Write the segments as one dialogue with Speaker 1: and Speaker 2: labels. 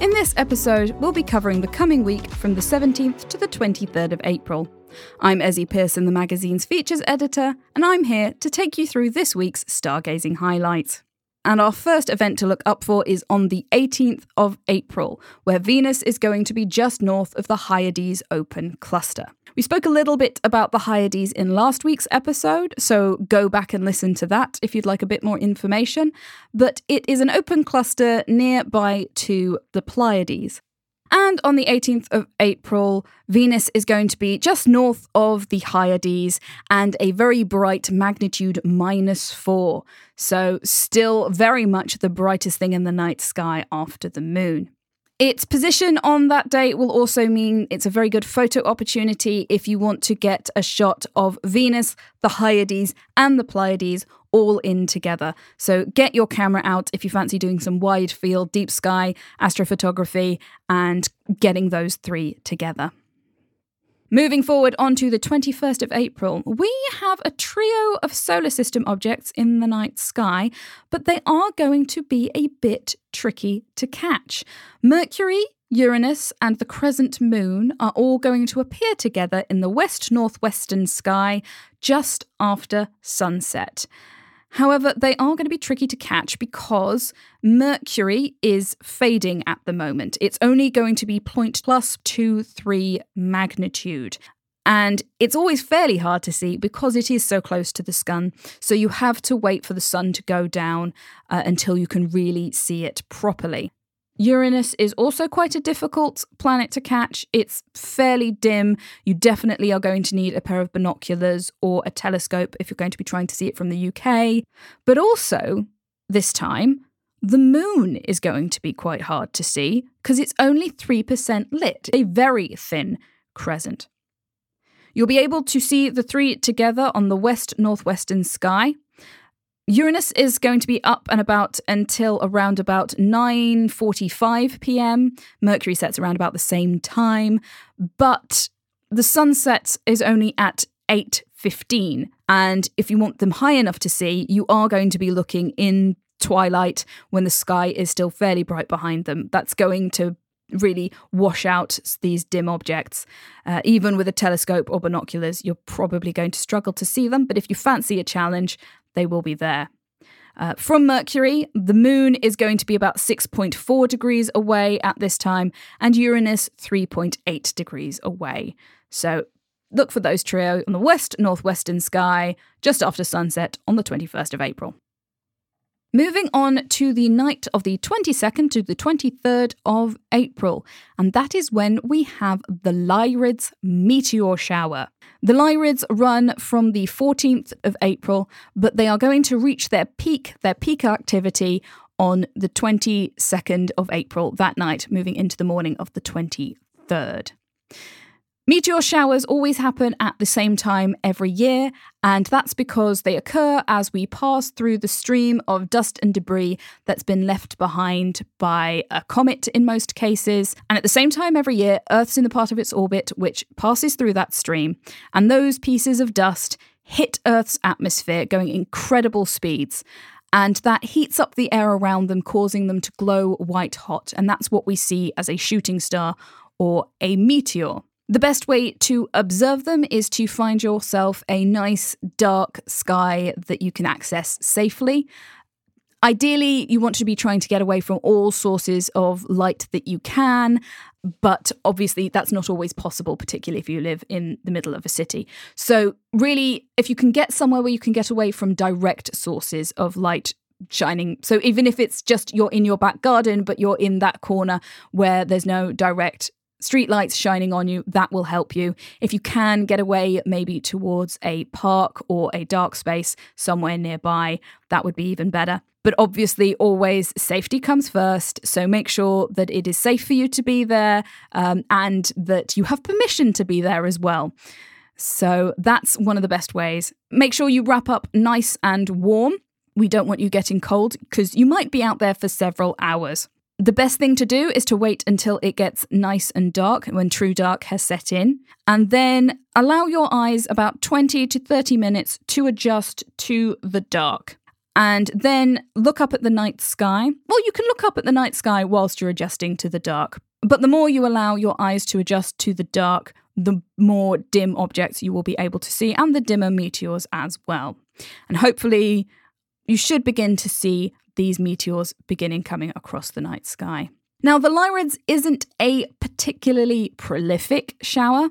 Speaker 1: In this episode, we'll be covering the coming week from the 17th to the 23rd of April. I'm Ezzy Pearson, the magazine's features editor, and I'm here to take you through this week's stargazing highlights. And our first event to look up for is on the 18th of April, where Venus is going to be just north of the Hyades Open Cluster. We spoke a little bit about the Hyades in last week's episode, so go back and listen to that if you'd like a bit more information. But it is an open cluster nearby to the Pleiades. And on the 18th of April, Venus is going to be just north of the Hyades and a very bright magnitude minus four. So, still very much the brightest thing in the night sky after the moon. Its position on that date will also mean it's a very good photo opportunity if you want to get a shot of Venus, the Hyades, and the Pleiades all in together. So get your camera out if you fancy doing some wide field, deep sky astrophotography and getting those three together. Moving forward onto the 21st of April, we have a trio of solar system objects in the night sky, but they are going to be a bit tricky to catch. Mercury, Uranus, and the crescent moon are all going to appear together in the west northwestern sky just after sunset. However, they are going to be tricky to catch because Mercury is fading at the moment. It's only going to be two three magnitude. And it's always fairly hard to see because it is so close to the sun. So you have to wait for the sun to go down uh, until you can really see it properly. Uranus is also quite a difficult planet to catch. It's fairly dim. You definitely are going to need a pair of binoculars or a telescope if you're going to be trying to see it from the UK. But also, this time, the moon is going to be quite hard to see because it's only 3% lit, a very thin crescent. You'll be able to see the three together on the west northwestern sky. Uranus is going to be up and about until around about 9:45 p.m. Mercury sets around about the same time, but the sunset is only at 8:15 and if you want them high enough to see, you are going to be looking in twilight when the sky is still fairly bright behind them. That's going to really wash out these dim objects. Uh, even with a telescope or binoculars, you're probably going to struggle to see them, but if you fancy a challenge, they will be there. Uh, from Mercury, the moon is going to be about 6.4 degrees away at this time, and Uranus 3.8 degrees away. So look for those trio on the west northwestern sky just after sunset on the 21st of April. Moving on to the night of the 22nd to the 23rd of April, and that is when we have the Lyrids meteor shower. The Lyrids run from the 14th of April, but they are going to reach their peak, their peak activity on the 22nd of April that night, moving into the morning of the 23rd. Meteor showers always happen at the same time every year, and that's because they occur as we pass through the stream of dust and debris that's been left behind by a comet in most cases. And at the same time every year, Earth's in the part of its orbit which passes through that stream, and those pieces of dust hit Earth's atmosphere going incredible speeds. And that heats up the air around them, causing them to glow white hot. And that's what we see as a shooting star or a meteor. The best way to observe them is to find yourself a nice dark sky that you can access safely. Ideally, you want to be trying to get away from all sources of light that you can, but obviously that's not always possible, particularly if you live in the middle of a city. So, really, if you can get somewhere where you can get away from direct sources of light shining. So even if it's just you're in your back garden, but you're in that corner where there's no direct streetlights shining on you, that will help you. If you can get away maybe towards a park or a dark space somewhere nearby, that would be even better. But obviously, always safety comes first. So make sure that it is safe for you to be there um, and that you have permission to be there as well. So that's one of the best ways. Make sure you wrap up nice and warm. We don't want you getting cold because you might be out there for several hours. The best thing to do is to wait until it gets nice and dark when true dark has set in, and then allow your eyes about 20 to 30 minutes to adjust to the dark. And then look up at the night sky. Well, you can look up at the night sky whilst you're adjusting to the dark. But the more you allow your eyes to adjust to the dark, the more dim objects you will be able to see, and the dimmer meteors as well. And hopefully, you should begin to see these meteors beginning coming across the night sky. Now, the Lyrids isn't a particularly prolific shower.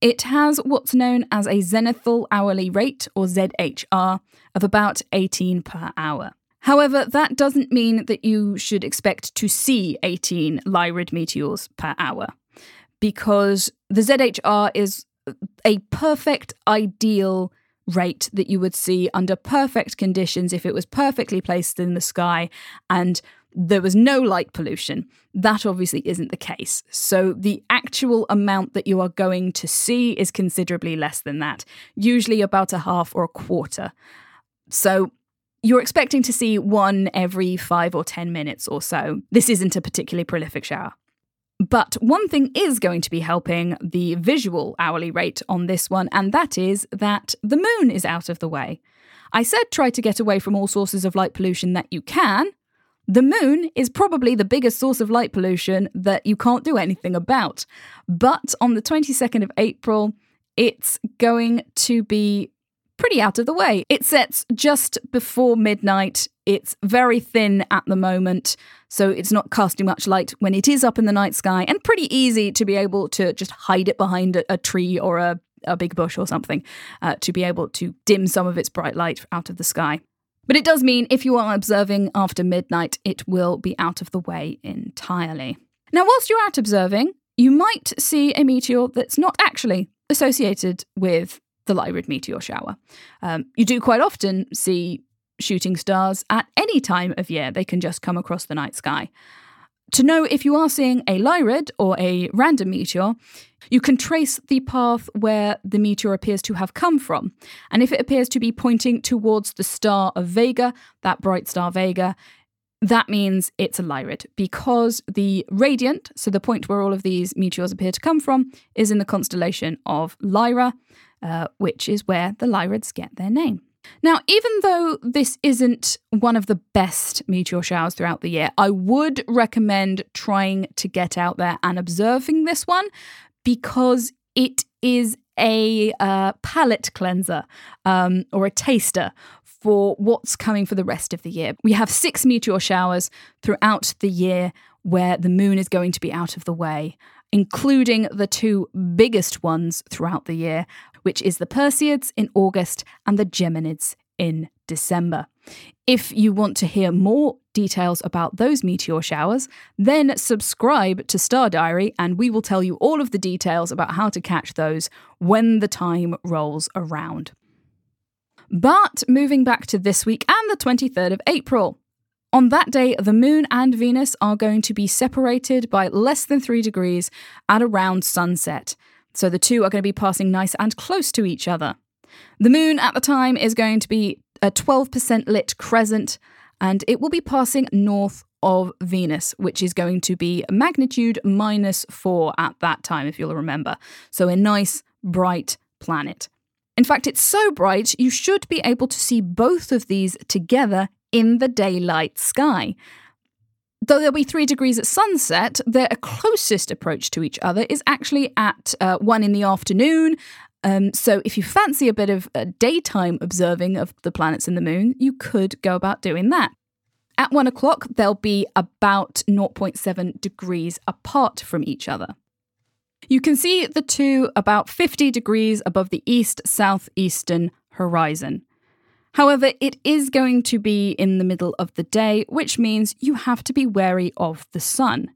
Speaker 1: It has what's known as a zenithal hourly rate, or ZHR, of about 18 per hour. However, that doesn't mean that you should expect to see 18 Lyrid meteors per hour, because the ZHR is a perfect ideal rate that you would see under perfect conditions if it was perfectly placed in the sky and there was no light pollution. That obviously isn't the case. So the actual amount that you are going to see is considerably less than that, usually about a half or a quarter. So you're expecting to see one every five or 10 minutes or so. This isn't a particularly prolific shower. But one thing is going to be helping the visual hourly rate on this one, and that is that the moon is out of the way. I said try to get away from all sources of light pollution that you can. The moon is probably the biggest source of light pollution that you can't do anything about. But on the 22nd of April, it's going to be pretty out of the way. It sets just before midnight. It's very thin at the moment, so it's not casting much light when it is up in the night sky, and pretty easy to be able to just hide it behind a, tree or a, a big bush or something uh, to be able to dim some of its bright light out of the sky. But it does mean if you are observing after midnight, it will be out of the way entirely. Now, whilst you're out observing, you might see a meteor that's not actually associated with the Lyrid meteor shower. Um, you do quite often see shooting stars at any time of year, they can just come across the night sky. To know if you are seeing a Lyrid or a random meteor, you can trace the path where the meteor appears to have come from. And if it appears to be pointing towards the star of Vega, that bright star Vega, that means it's a Lyrid because the radiant, so the point where all of these meteors appear to come from, is in the constellation of Lyra, uh, which is where the Lyrids get their name. Now, even though this isn't one of the best meteor showers throughout the year, I would recommend trying to get out there and observing this one because it is a uh, palate cleanser um, or a taster for what's coming for the rest of the year. We have six meteor showers throughout the year where the moon is going to be out of the way, including the two biggest ones throughout the year, which is the Perseids in August and the Geminids in December. If you want to hear more details about those meteor showers, then subscribe to Star Diary and we will tell you all of the details about how to catch those when the time rolls around. But moving back to this week and the 23rd of April. On that day, the Moon and Venus are going to be separated by less than three degrees at around sunset. So the two are going to be passing nice and close to each other. The Moon at the time is going to be a 12% lit crescent, and it will be passing north of Venus, which is going to be magnitude minus four at that time, if you'll remember. So a nice, bright planet. In fact, it's so bright you should be able to see both of these together in the daylight sky. Though there'll be three degrees at sunset, their closest approach to each other is actually at uh, one in the afternoon. Um, so, if you fancy a bit of uh, daytime observing of the planets and the moon, you could go about doing that. At one o'clock, they'll be about 0.7 degrees apart from each other. You can see the two about 50 degrees above the east southeastern horizon. However, it is going to be in the middle of the day, which means you have to be wary of the sun.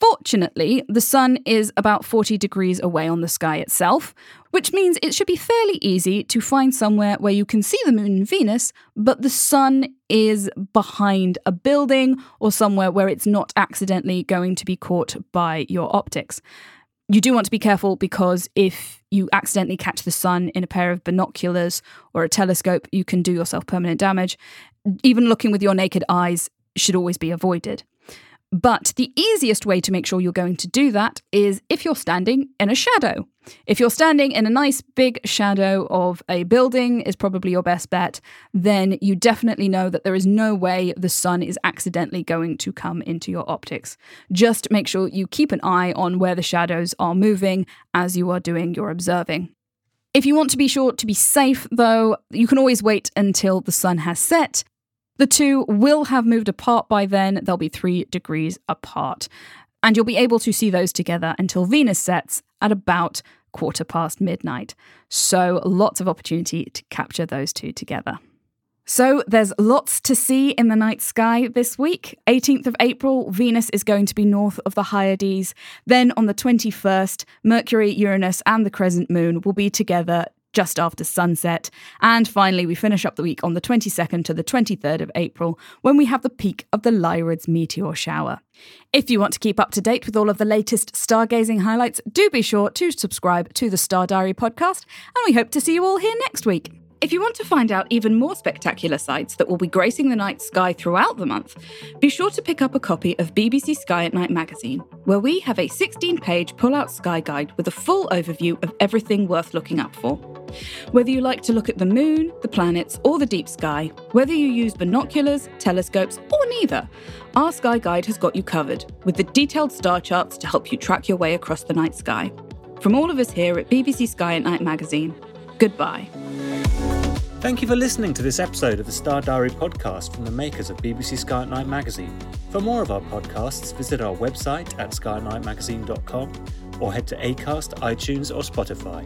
Speaker 1: Fortunately, the sun is about 40 degrees away on the sky itself, which means it should be fairly easy to find somewhere where you can see the moon and Venus, but the sun is behind a building or somewhere where it's not accidentally going to be caught by your optics you do want to be careful because if you accidentally catch the sun in a pair of binoculars or a telescope, you can do yourself permanent damage. Even looking with your naked eyes should always be avoided. But the easiest way to make sure you're going to do that is if you're standing in a shadow. If you're standing in a nice big shadow of a building is probably your best bet, then you definitely know that there is no way the sun is accidentally going to come into your optics. Just make sure you keep an eye on where the shadows are moving as you are doing your observing. If you want to be sure to be safe, though, you can always wait until the sun has set the two will have moved apart by then, they'll be three degrees apart. And you'll be able to see those together until Venus sets at about quarter past midnight. So lots of opportunity to capture those two together. So there's lots to see in the night sky this week. 18th of April, Venus is going to be north of the Hyades. Then on the 21st, Mercury, Uranus, and the crescent moon will be together just after sunset. And finally, we finish up the week on the 22nd to the 23rd of April when we have the peak of the Lyrids meteor shower. If you want to keep up to date with all of the latest stargazing highlights, do be sure to subscribe to the Star Diary podcast, and we hope to see you all here next week. If you want to find out even more spectacular sights that will be gracing the night sky throughout the month, be sure to pick up a copy of BBC Sky at Night magazine, where we have a 16 page pull out sky guide with a full overview of everything worth looking up for. Whether you like to look at the moon, the planets, or the deep sky, whether you use binoculars, telescopes, or neither, our Sky Guide has got you covered, with the detailed star charts to help you track your way across the night sky. From all of us here at BBC Sky at Night magazine, goodbye.
Speaker 2: Thank you for listening to this episode of the Star Diary podcast from the makers of BBC Sky at Night magazine. For more of our podcasts, visit our website at skynightmagazine.com or head to Acast, iTunes, or Spotify.